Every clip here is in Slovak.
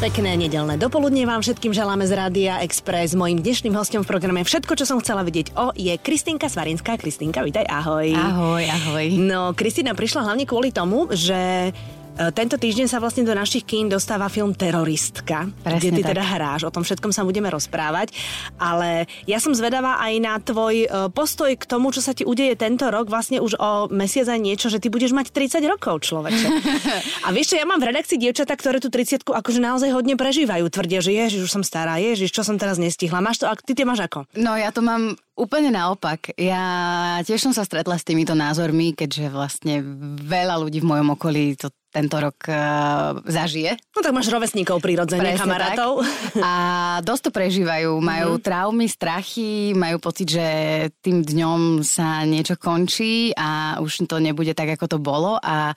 Pekné nedelné dopoludne vám všetkým želáme z Rádia Express. Mojím dnešným hostom v programe Všetko, čo som chcela vedieť o, je Kristinka Svarinská. Kristinka, vítaj, ahoj. Ahoj, ahoj. No, Kristina prišla hlavne kvôli tomu, že tento týždeň sa vlastne do našich kín dostáva film Teroristka, Presne kde ty tak. teda hráš. O tom všetkom sa budeme rozprávať. Ale ja som zvedavá aj na tvoj e, postoj k tomu, čo sa ti udeje tento rok, vlastne už o mesiac aj niečo, že ty budeš mať 30 rokov, človeče. A vieš čo, ja mám v redakcii dievčatá, ktoré tú 30 akože naozaj hodne prežívajú. Tvrdia, že ježiš, už som stará, ježiš, čo som teraz nestihla. Máš to, a ty tie máš ako? No ja to mám úplne naopak. Ja tiež som sa stretla s týmito názormi, keďže vlastne veľa ľudí v mojom okolí to tento rok uh, zažije. No tak máš rovesníkov prirodzene, Presne kamarátov. Tak. A dosť to prežívajú. Majú Mhm. traumy, strachy, majú pocit, že tým dňom sa niečo končí a už to nebude tak, ako to bolo. A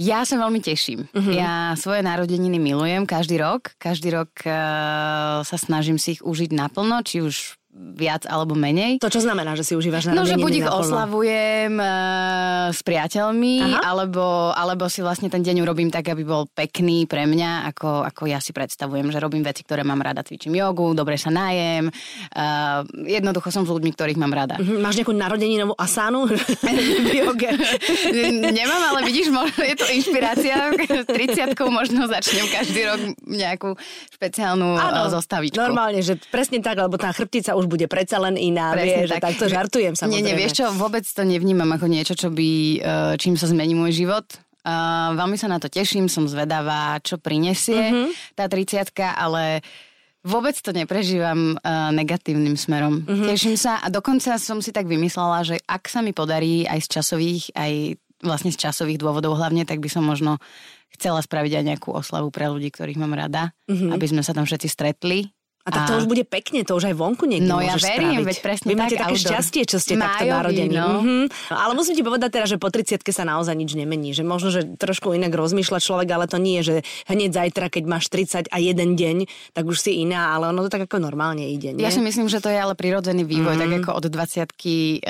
ja sa veľmi teším. Mhm. Ja svoje narodeniny milujem každý rok. Každý rok uh, sa snažím si ich užiť naplno, či už viac alebo menej. To čo znamená, že si užívaš No, že buď ich oslavujem e, s priateľmi, Aha. alebo, alebo si vlastne ten deň urobím tak, aby bol pekný pre mňa, ako, ako ja si predstavujem, že robím veci, ktoré mám rada, cvičím jogu, dobre sa najem. Uh, jednoducho som s ľuďmi, ktorých mám rada. Mhm, Máš nejakú narodeninovú asánu v joge? Nemám, ale vidíš, možno je to inšpirácia. 30 možno začnem každý rok nejakú špeciálnu Áno, Áno, zostavičku. Normálne, že presne tak, lebo tá chrbtica už bude predsa len iná, Presne vie, že takto žartujem samozrejme. Nie, nie, vieš čo, vôbec to nevnímam ako niečo, čo by, eh, čím sa zmení môj život. Uh, veľmi sa na to teším, som zvedavá, čo prinesie Mhm. tá 30 ale vôbec to neprežívam uh, negatívnym smerom. Mhm. Teším sa a dokonca som si tak vymyslela, že ak sa mi podarí aj z časových, aj vlastne z časových dôvodov hlavne, tak by som možno chcela spraviť aj nejakú oslavu pre ľudí, ktorých mám rada, Mhm. aby sme sa tam všetci stretli. A tak to už bude pekne, to už aj vonku niekde No ja verím, spraviť. veď presne Vy máte tak, také outdoor. šťastie, čo ste takto Májovi, narodení. no. Mhm. Ale musím ti povedať teda, že po 30 sa naozaj nič nemení. Že možno, že trošku inak rozmýšľa človek, ale to nie je, že hneď zajtra, keď máš 30 a jeden deň, tak už si iná, ale ono to tak ako normálne ide. Nie? Ja si myslím, že to je ale prirodzený vývoj, Mhm. mm. tak ako od 20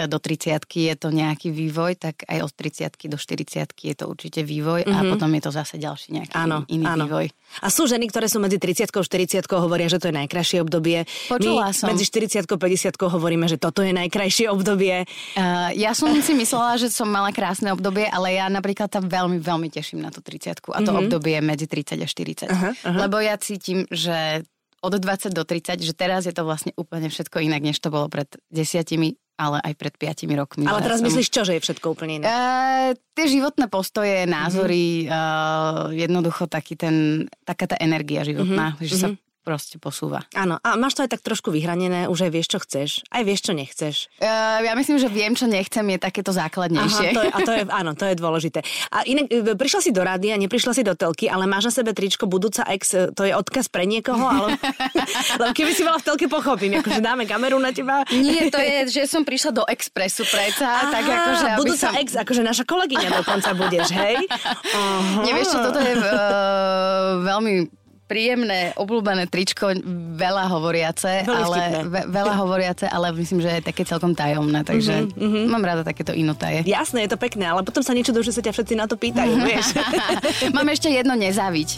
do 30 je to nejaký vývoj, tak aj od 30 do 40 je to určite vývoj mm-hmm. a potom je to zase ďalší nejaký Mhm. Áno, iný áno. vývoj. A sú ženy, ktoré sú medzi 30 a 40 hovoria, že to je najkrajšie obdobie. Počula My som. medzi 40 a 50 hovoríme, že toto je najkrajšie obdobie. Uh, ja som si myslela, že som mala krásne obdobie, ale ja napríklad sa veľmi, veľmi teším na tú 30 a to mm-hmm. obdobie medzi 30 a 40. Mhm. Aha, aha. Lebo ja cítim, že od 20 do 30, že teraz je to vlastne úplne všetko inak, než to bolo pred desiatimi, ale aj pred 5 rokmi. Ale teraz som... myslíš čo, že je všetko úplne iné? Uh, tie životné postoje, názory, Mhm. uh, jednoducho taký ten, taká tá energia životná, Mhm, že sa proste posúva. Áno, a máš to aj tak trošku vyhranené, už aj vieš, čo chceš, aj vieš, čo nechceš. Uh, ja myslím, že viem, čo nechcem, je takéto základnejšie. Aha, to je, a to je, áno, to je dôležité. A inak, e, prišla si do rádia, neprišla si do telky, ale máš na sebe tričko budúca ex, e, to je odkaz pre niekoho, ale lebo keby si bola v telke, pochopím, akože dáme kameru na teba. Nie, to je, že som prišla do Expressu predsa, tak akože... budúca som... ex, akože naša kolegyňa dokonca budeš, hej? Aha. Nevieš čo, toto je uh, veľmi príjemné, obľúbené tričko, veľa hovoriace, Veľmi ale ve, veľa hovoriace, ale myslím, že je také celkom tajomné, takže Mhm, mám rada takéto inotaje. Jasné, je to pekné, ale potom sa niečo že sa ťa všetci na to pýtajú, vieš. Mám ešte jedno nezáviť.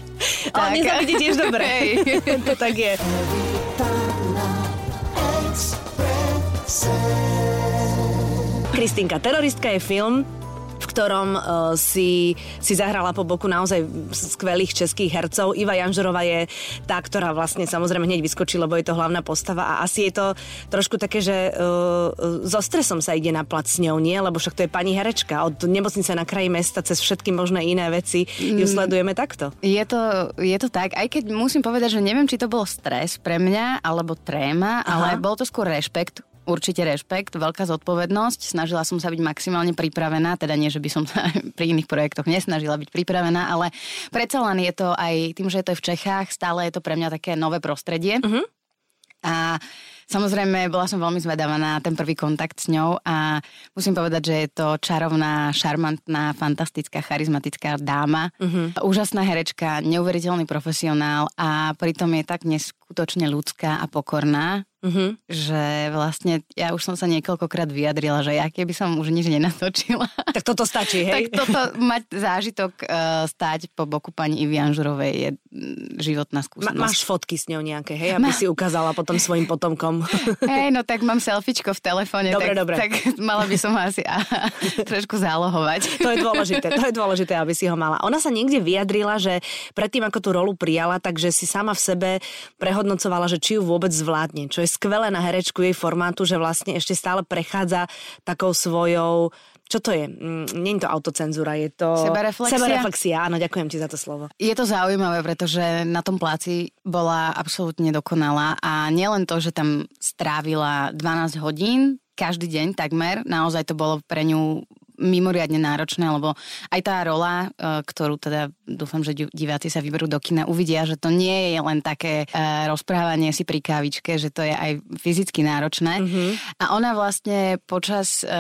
Ale nezávidí tiež dobre. Hej. to tak je. Kristinka, teroristka je film, ktorom uh, si, si zahrala po boku naozaj skvelých českých hercov. Iva Janžerová je tá, ktorá vlastne samozrejme hneď vyskočí, lebo je to hlavná postava a asi je to trošku také, že uh, so stresom sa ide na plac s ňou, nie? Lebo však to je pani herečka. Od nemocnice na kraji mesta cez všetky možné iné veci ju sledujeme takto. Je to, je to tak, aj keď musím povedať, že neviem, či to bol stres pre mňa, alebo tréma, Aha. ale bol to skôr rešpekt. Určite rešpekt, veľká zodpovednosť. Snažila som sa byť maximálne pripravená, teda nie, že by som sa pri iných projektoch nesnažila byť pripravená, ale predsa len je to aj tým, že je to v Čechách, stále je to pre mňa také nové prostredie. Mhm. A samozrejme, bola som veľmi zvedavá na ten prvý kontakt s ňou a musím povedať, že je to čarovná, šarmantná, fantastická, charizmatická dáma. Mhm. Úžasná herečka, neuveriteľný profesionál a pritom je tak neskutočná neskutočne ľudská a pokorná Mm-hmm. Že vlastne ja už som sa niekoľkokrát vyjadrila, že ja keby som už nič nenatočila. Tak toto stačí, hej? tak toto mať zážitok uh, stáť po boku pani Ivy Anžurovej je mm, životná skúsenosť. Ma, máš fotky s ňou nejaké, hej? Aby Ma... si ukázala potom svojim potomkom. hej, no tak mám selfiečko v telefóne. Dobre, tak, dobre. Tak mala by som ho asi a, trošku zálohovať. to je dôležité, to je dôležité, aby si ho mala. Ona sa niekde vyjadrila, že predtým, ako tú rolu prijala, takže si sama v sebe prehodnocovala, že či ju vôbec zvládne, čo je skvelé na herečku jej formátu, že vlastne ešte stále prechádza takou svojou čo to je? Mm, je to autocenzúra, je to... Sebereflexia? Sebereflexia, áno, ďakujem ti za to slovo. Je to zaujímavé, pretože na tom pláci bola absolútne dokonalá a nielen to, že tam strávila 12 hodín, každý deň takmer, naozaj to bolo pre ňu mimoriadne náročné, lebo aj tá rola, e, ktorú teda dúfam, že diváci sa vyberú do kina, uvidia, že to nie je len také e, rozprávanie si pri kávičke, že to je aj fyzicky náročné. Mm-hmm. A ona vlastne počas e,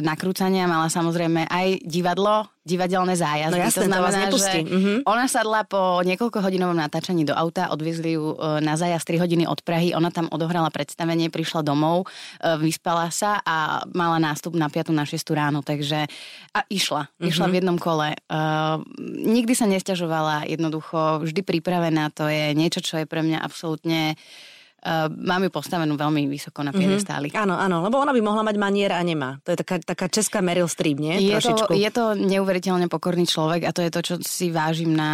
nakrúcania mala samozrejme aj divadlo, divadelné zájazdy. No jasné, to znamená, to že mm-hmm. ona sadla po niekoľko hodinovom natáčaní do auta, odviezli ju e, na zájazd 3 hodiny od Prahy, ona tam odohrala predstavenie, prišla domov, e, vyspala sa a mala nástup na 5. na 6. ráno, takže a išla. Mm-hmm. Išla v jednom kole. Uh, nikdy sa nestiažovala, jednoducho, vždy pripravená, to je niečo, čo je pre mňa absolútne uh, uh, mám ju postavenú veľmi vysoko na piedestáli. Mm-hmm. Áno, áno, lebo ona by mohla mať manier a nemá. To je taká, taká česká Meryl Streep, nie? Je to, je to neuveriteľne pokorný človek a to je to, čo si vážim na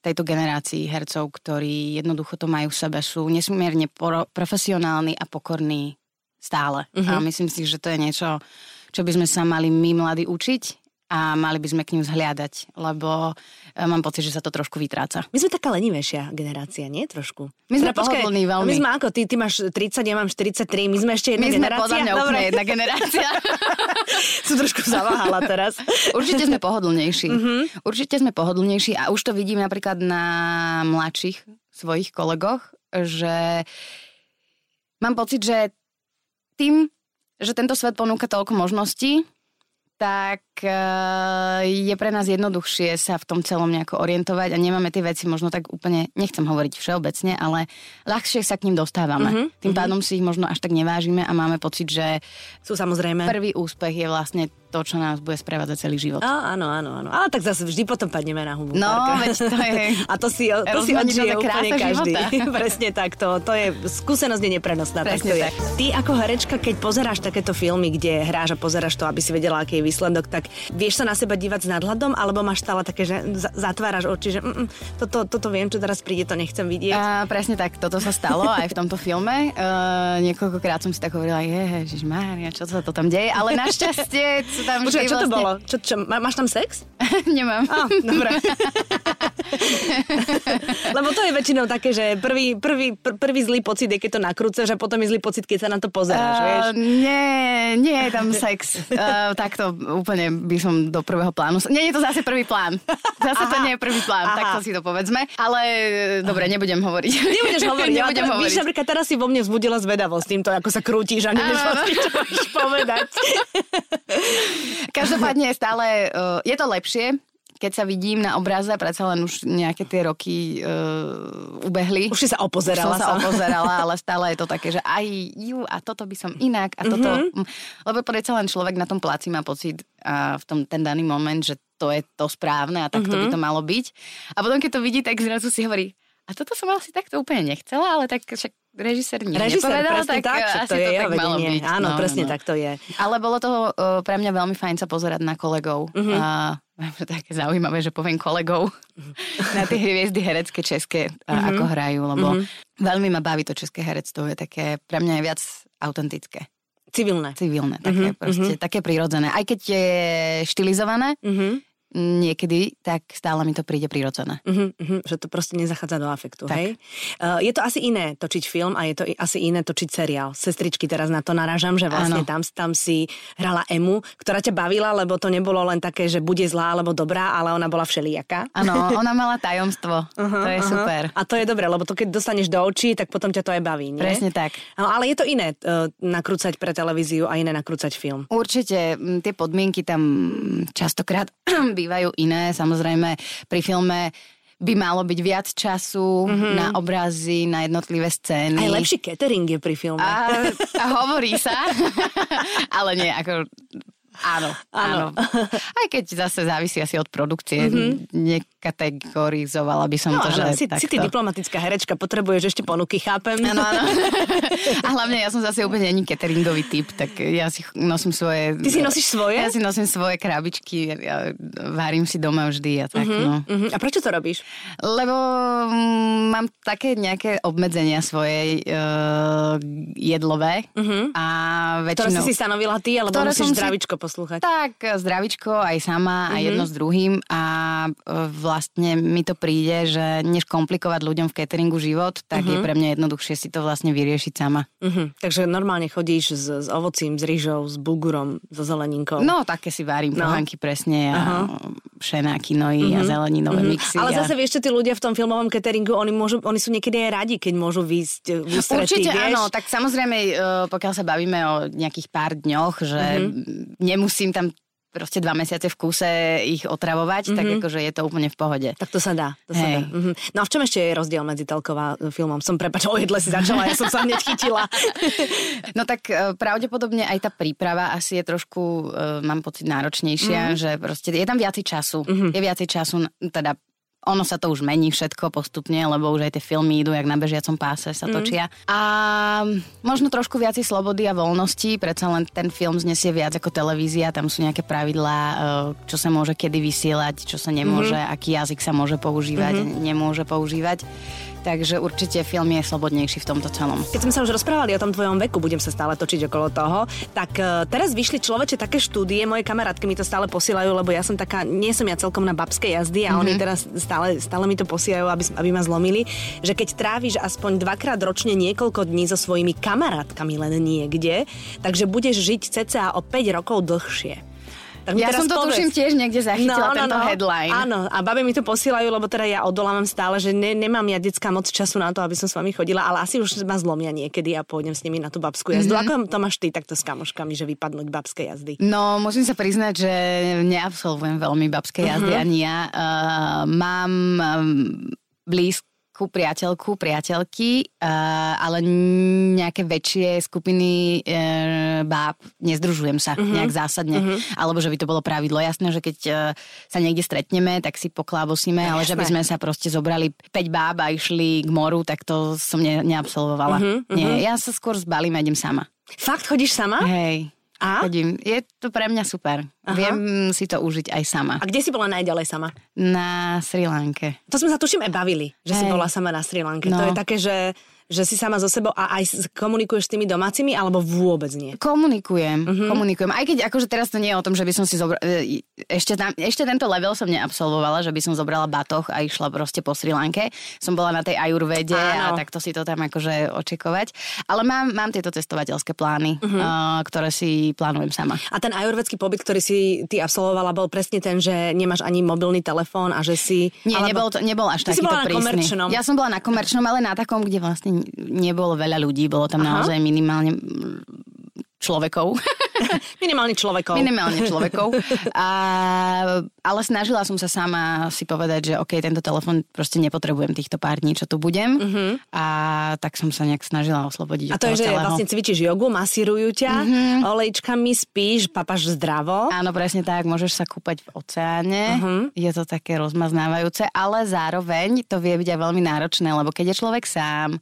tejto generácii hercov, ktorí jednoducho to majú v sebe. Sú nesmierne pro, profesionálni a pokorní stále. Mm-hmm. A myslím si, že to je niečo, čo by sme sa mali my mladí učiť a mali by sme k ním zhliadať, lebo e, mám pocit, že sa to trošku vytráca. My sme taká lenivejšia generácia, nie? Trošku. My sme teda, pohodlní veľmi. My sme ako, ty, ty máš 30, ja mám 43, my sme ešte jedna my generácia. My sme podľa mňa Dobre. úplne jedna generácia. Som trošku zaváhala teraz. Určite sme pohodlnejší. Mm-hmm. Určite sme pohodlnejší a už to vidím napríklad na mladších svojich kolegoch, že mám pocit, že tým, že tento svet ponúka toľko možností, tak je pre nás jednoduchšie sa v tom celom nejako orientovať a nemáme tie veci možno tak úplne, nechcem hovoriť všeobecne, ale ľahšie sa k ním dostávame. Mm-hmm. Tým pádom si ich možno až tak nevážime a máme pocit, že sú samozrejme. Prvý úspech je vlastne to, čo nás bude sprevádzať celý život. Á, áno, áno, áno. Ale tak zase vždy potom padneme na hubu. No, veď to je... A to si, to si odžije úplne každý. Presne tak, to, to je, skúsenosť je neprenosná. Presne tak, tak. Ty ako herečka, keď pozeráš takéto filmy, kde hráš a pozeráš to, aby si vedela, aký je výsledok, tak vieš sa na seba dívať s nadhľadom, alebo máš stále také, že zatváraš oči, že mm, mm, toto, toto viem, čo teraz príde, to nechcem vidieť. A, presne tak, toto sa stalo aj v tomto filme. Uh, niekoľkokrát som si tak hovorila, ježiš Mária, čo sa to tam deje, ale našťastie sú tam Počuva, čo to vlastne... bolo? Čo, čo, má, máš tam sex? Nemám. Á, dobre. Lebo to je väčšinou také, že prvý, prvý, pr- prvý zlý pocit je, keď to nakrúcaš a potom je zlý pocit, keď sa na to pozeráš, uh, vieš? Nie, nie je tam sex. Uh, takto úplne by som do prvého plánu. Nie je to zase prvý plán. Zase Aha. to nie je prvý plán, Aha. takto si to povedzme. Ale dobre, nebudem hovoriť. Nebudeš hovoriť. nebudem hovoriť. Víš, napríklad teraz si vo mne vzbudila zvedavosť týmto, ako sa krútiš a nevieš vlastne, čo povedať. Každopádne stále, uh, je to lepšie, keď sa vidím na obraze, predsa len už nejaké tie roky uh, ubehli. Už si sa opozerala. Už som sa opozerala, ale stále je to také, že aj ju a toto by som inak a toto... Mm-hmm. Lebo predsa len človek na tom pláci má pocit a v tom ten daný moment, že to je to správne a takto mm-hmm. by to malo byť. A potom, keď to vidí, tak zrazu si hovorí, a toto som asi takto úplne nechcela, ale tak však režisér nič režisér, nepovedal, tak, tak asi to, je to tak malo byť. Áno, no, presne no, no. tak to je. Ale bolo to uh, pre mňa veľmi fajn sa pozerať na kolegov. Uh-huh. Uh, také zaujímavé, že poviem kolegov uh-huh. na tie hviezdy herecké české, uh-huh. ako hrajú, lebo uh-huh. veľmi ma baví to české herectvo, je také, pre mňa je viac autentické. Civilné. Civilné, také uh-huh, proste, uh-huh. také prirodzené. Aj keď je štilizované, uh-huh niekedy, tak stále mi to príde prirodzené. Uh-huh, uh-huh, že to proste nezachádza do afektu, tak. hej? Uh, je to asi iné točiť film a je to asi iné točiť seriál. Sestričky teraz na to narážam, že vlastne tam, tam si hrala Emu, ktorá ťa bavila, lebo to nebolo len také, že bude zlá alebo dobrá, ale ona bola všelijaká. Áno, ona mala tajomstvo. Uh-huh, to je uh-huh. super. A to je dobré, lebo to keď dostaneš do očí, tak potom ťa to aj baví, nie? Presne tak. No, ale je to iné uh, nakrúcať pre televíziu a iné nakrúcať film. Určite, tie podmienky tam častokrát bývajú iné. Samozrejme, pri filme by malo byť viac času mm-hmm. na obrazy, na jednotlivé scény. Aj lepší catering je pri filme. A, a hovorí sa, ale nie, ako Áno, áno. Aj keď zase závisí asi od produkcie. Mm-hmm. Nekategorizovala by som no, to, áno, že si, takto. si ty diplomatická herečka, potrebuješ ešte ponuky, chápem. Áno, áno. A hlavne ja som zase úplne není cateringový typ, tak ja si nosím svoje... Ty si nosíš svoje? Ja si nosím svoje krabičky, ja varím si doma vždy a tak, mm-hmm, no. Mm-hmm. A prečo to robíš? Lebo mm, mám také nejaké obmedzenia svojej uh, jedlové mm-hmm. a väčšinou... Ktoré si si stanovila ty, alebo musíš zdravičko si poslúchať. Tak, zdravičko aj sama, mm-hmm. aj jedno s druhým a e, vlastne mi to príde, že než komplikovať ľuďom v cateringu život, tak mm-hmm. je mhm. pre mňa jednoduchšie si to vlastne vyriešiť sama. Mm-hmm. Takže normálne chodíš s, s ovocím, s rýžou, s bulgurom, so zeleninkou. No, také si varím no. pohanky presne a uh-huh. všenáky nojí mm-hmm. a zeleninové mm-hmm. mixy. Ale a... zase vieš, čo tí ľudia v tom filmovom cateringu, oni, môžu, oni sú niekedy aj radi, keď môžu výjsť Určite vieš? áno, tak samozrejme, e, pokiaľ sa bavíme o nejakých pár dňoch, že mm-hmm nemusím tam proste dva mesiace v kúse ich otravovať, mm-hmm. tak akože je to úplne v pohode. Tak to sa dá. To sa dá. Mm-hmm. No a v čom ešte je rozdiel medzi telková filmom? Som prepač, o jedle si začala, ja som sa hneď chytila. no tak e, pravdepodobne aj tá príprava asi je trošku, uh, mám pocit, náročnejšia, mm-hmm. že proste je tam viacej času. Mm-hmm. Je viacej času, teda ono sa to už mení všetko postupne, lebo už aj tie filmy idú jak na bežiacom páse sa mm. točia. Mm. A možno trošku viacej slobody a voľnosti, predsa len ten film znesie viac ako televízia, tam sú nejaké pravidlá, e, čo sa môže kedy vysielať, čo sa nemôže, mm-hmm. aký jazyk sa môže používať, mm-hmm. nemôže používať. Takže určite film je slobodnejší v tomto celom. Keď sme sa už rozprávali o tom tvojom veku, budem sa stále točiť okolo toho, tak uh, teraz vyšli človeče také štúdie, moje kamarátky mi to stále posielajú, lebo ja som taká, nie som ja celkom na babskej jazdy a mm-hmm. oni teraz stále, stále mi to posielajú, aby, aby ma zlomili, že keď tráviš aspoň dvakrát ročne niekoľko dní so svojimi kamarátkami len niekde, takže budeš žiť cca o 5 rokov dlhšie. Tak ja som to povedz. tuším tiež niekde zachytila, no, no, tento no. headline. Áno, a babi mi to posielajú, lebo teda ja odolávam stále, že ne, nemám ja detská moc času na to, aby som s vami chodila, ale asi už ma zlomia niekedy a pôjdem s nimi na tú babskú jazdu. Mm-hmm. Ako to máš ty takto s kamoškami, že vypadnúť babskej jazdy? No, musím sa priznať, že neabsolvujem veľmi babskej jazdy mm-hmm. ani ja. Uh, mám um, blízko nejakú priateľku, priateľky, uh, ale nejaké väčšie skupiny uh, báb, nezdružujem sa uh-huh. nejak zásadne, uh-huh. alebo že by to bolo pravidlo. Jasné, že keď uh, sa niekde stretneme, tak si poklábosíme, ale že by sme sa proste zobrali 5 báb a išli k moru, tak to som ne, neabsolvovala. Uh-huh. Nie, ja sa skôr zbalím a idem sama. Fakt chodíš sama? Hej. A? Chodím. Je to pre mňa super. Aha. Viem si to užiť aj sama. A kde si bola najďalej sama? Na Sri Lanke. To sme sa tuším aj bavili, že hey. si bola sama na Sri Lanke. No. To je také, že že si sama so sebou a aj komunikuješ s tými domácimi, alebo vôbec nie? Komunikujem, uh-huh. komunikujem. Aj keď akože teraz to nie je o tom, že by som si zobrala... E, ešte, tam, ešte tento level som neabsolvovala, že by som zobrala batoh a išla proste po Sri Lanke. Som bola na tej ajurvede Áno. a takto si to tam akože očekovať. Ale mám, mám tieto cestovateľské plány, uh-huh. uh, ktoré si plánujem sama. A ten ajurvedský pobyt, ktorý si ty absolvovala, bol presne ten, že nemáš ani mobilný telefón a že si... Nie, alebo... nebol, to, nebol až takýto prísny. Ja som bola na komerčnom, ale na takom, kde vlastne nebolo veľa ľudí, bolo tam Aha. naozaj minimálne človekov. Minimálne človekov. Minimálne človekov. A, ale snažila som sa sama si povedať, že OK, tento telefon proste nepotrebujem týchto pár dní, čo tu budem. Uh-huh. A tak som sa nejak snažila oslobodiť. A to je, že celého. vlastne cvičíš jogu, masírujú ťa, uh-huh. olejčkami spíš, papaš zdravo. Áno, presne tak, môžeš sa kúpať v oceáne. Uh-huh. Je to také rozmaznávajúce, ale zároveň to vie byť aj veľmi náročné, lebo keď je človek sám,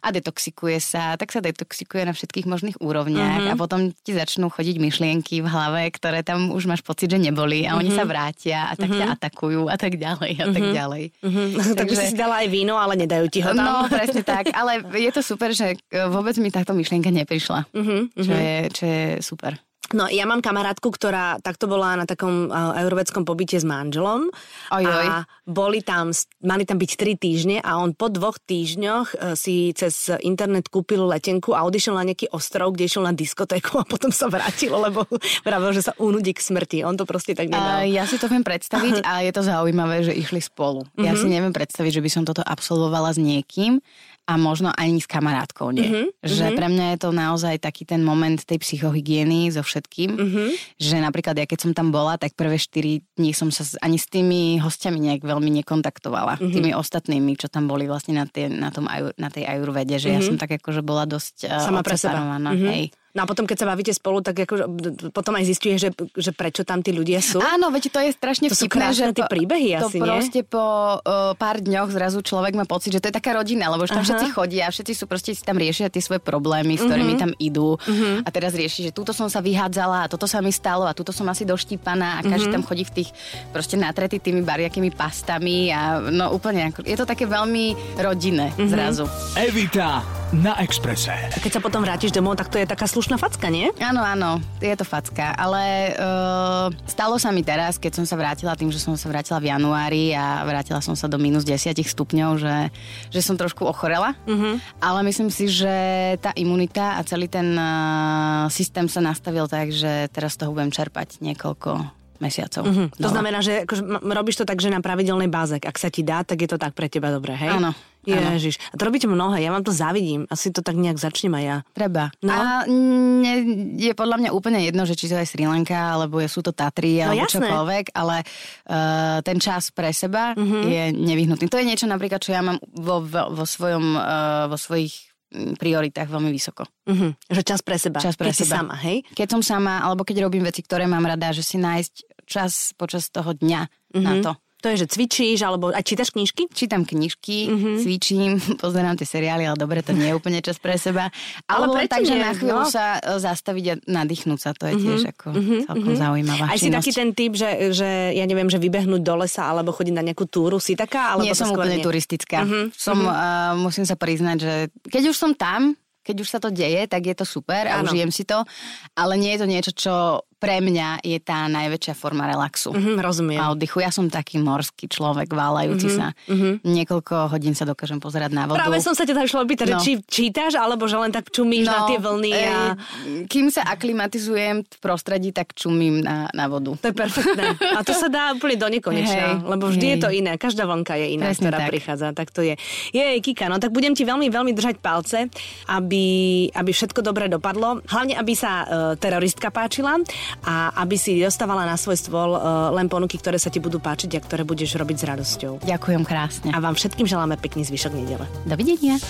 a detoxikuje sa, tak sa detoxikuje na všetkých možných úrovniach uh-huh. a potom ti začnú chodiť myšlienky v hlave, ktoré tam už máš pocit, že neboli a uh-huh. oni sa mhm. vrátia a tak uh-huh. ťa atakujú a tak ďalej a uh-huh. tak ďalej. Uh-huh. Takže si dala aj víno, ale nedajú ti ho tam. No, presne tak, ale je to super, že vôbec mi táto myšlienka neprišla, uh-huh. čo, je, čo je super. No ja mám kamarátku, ktorá takto bola na takom uh, európskom pobyte s manželom oj, oj. a boli tam, mali tam byť tri týždne a on po dvoch týždňoch uh, si cez internet kúpil letenku a odišiel na nejaký ostrov, kde išiel na diskotéku a potom sa vrátil, lebo vravil, že sa unudí k smrti. On to proste tak nedal. Uh, ja si to viem predstaviť a je to zaujímavé, že išli spolu. Mm-hmm. Ja si mhm. neviem predstaviť, že by som toto absolvovala s niekým a možno ani s kamarátkou nie. Mm-hmm. Že pre mňa je to naozaj taký ten moment tej psychohygieny so všetkým, mm-hmm. že napríklad ja keď som tam bola, tak prvé 4 dní som sa ani s tými hostiami nejak veľmi nekontaktovala. Mm-hmm. Tými ostatnými, čo tam boli vlastne na, tie, na, tom, na tej ajurvede, že mm-hmm. ja som tak akože bola dosť Sama pre seba. Mm-hmm. Hej. No a potom, keď sa bavíte spolu, tak ako, potom aj zistuje, že, že prečo tam tí ľudia sú. Áno, veď to je strašne to vtipné, že tie príbehy to asi, proste nie? po uh, pár dňoch zrazu človek má pocit, že to je taká rodina, lebo už tam Aha. všetci chodia, všetci sú proste si tam riešia tie svoje problémy, s ktorými uh-huh. tam idú uh-huh. a teraz rieši, že túto som sa vyhádzala a toto sa mi stalo a túto som asi doštípaná a každý uh-huh. tam chodí v tých proste natretý tými bariakými pastami a no úplne, je to také veľmi rodinné uh-huh. zrazu. Evita na Exprese. A keď sa potom vrátiš domov, tak to je taká slušná facka, nie? Áno, áno, je to facka, ale uh, stalo sa mi teraz, keď som sa vrátila tým, že som sa vrátila v januári a vrátila som sa do minus 10 stupňov, že, že som trošku ochorela, uh-huh. ale myslím si, že tá imunita a celý ten uh, systém sa nastavil tak, že teraz toho budem čerpať niekoľko mesiacov. Uh-huh. To znamená, že akože, robíš to tak, že na pravidelnej báze. Ak sa ti dá, tak je to tak pre teba dobré, hej? Áno. Ježiš. A to robíte mnohé, ja vám to závidím. Asi to tak nejak začnem aj ja. Treba. No. A ne, je podľa mňa úplne jedno, že či to je Sri Lanka, alebo sú to Tatry, no, alebo jasné. čokoľvek, ale uh, ten čas pre seba uh-huh. je nevyhnutný. To je niečo napríklad, čo ja mám vo, vo, vo, svojom, uh, vo svojich prioritách veľmi vysoko. Uh-huh. Že čas pre seba. Čas pre keď seba. si sama, hej? Keď som sama, alebo keď robím veci, ktoré mám rada, že si nájsť čas počas toho dňa uh-huh. na to. To je, že cvičíš, alebo aj čítaš knižky? Čítam knižky, mm-hmm. cvičím, pozerám tie seriály, ale dobre, to nie je úplne čas pre seba. Ale len tak, že na chvíľu no. sa e, zastaviť a nadýchnúť sa, to je mm-hmm. tiež ako mm-hmm. celkom mm-hmm. zaujímavá Aj si taký ten typ, že, že ja neviem, že vybehnúť do lesa alebo chodiť na nejakú túru, si taká? Alebo nie som úplne nie? turistická. Mm-hmm. Som, mm-hmm. Uh, musím sa priznať, že keď už som tam, keď už sa to deje, tak je to super a užijem si to, ale nie je to niečo, čo pre mňa je tá najväčšia forma relaxu. Mm-hmm, rozumiem. A oddychu. Ja som taký morský človek, válajúci mm-hmm, sa. Mm-hmm. Niekoľko hodín sa dokážem pozerať na vodu. Práve som sa ťa išla opýtať, no. či čítaš, alebo že len tak čumíš no, na tie vlny. A... E, kým sa aklimatizujem v prostredí, tak čumím na, na vodu. To je perfektné. A to sa dá úplne do nekonečna, hey, lebo vždy hey. je to iné. Každá vlnka je iná, Presne ktorá tak. prichádza. Tak to je. Je, Kika, no tak budem ti veľmi, veľmi držať palce, aby, aby všetko dobre dopadlo. Hlavne, aby sa uh, teroristka páčila a aby si dostávala na svoj stôl uh, len ponuky, ktoré sa ti budú páčiť a ktoré budeš robiť s radosťou. Ďakujem krásne. A vám všetkým želáme pekný zvyšok nedele. Dovidenia.